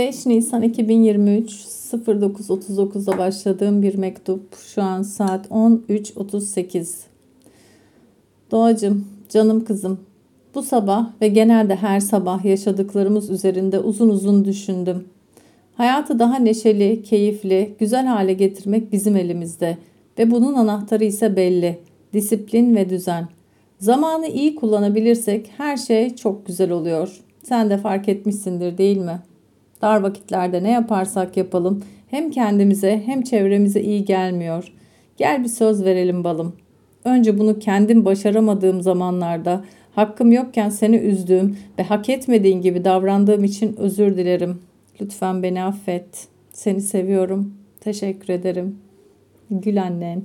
5 Nisan 2023 09.39'da başladığım bir mektup. Şu an saat 13.38. Doğacım, canım kızım. Bu sabah ve genelde her sabah yaşadıklarımız üzerinde uzun uzun düşündüm. Hayatı daha neşeli, keyifli, güzel hale getirmek bizim elimizde ve bunun anahtarı ise belli. Disiplin ve düzen. Zamanı iyi kullanabilirsek her şey çok güzel oluyor. Sen de fark etmişsindir değil mi?'' Dar vakitlerde ne yaparsak yapalım hem kendimize hem çevremize iyi gelmiyor. Gel bir söz verelim balım. Önce bunu kendim başaramadığım zamanlarda hakkım yokken seni üzdüğüm ve hak etmediğin gibi davrandığım için özür dilerim. Lütfen beni affet. Seni seviyorum. Teşekkür ederim. Gül annen.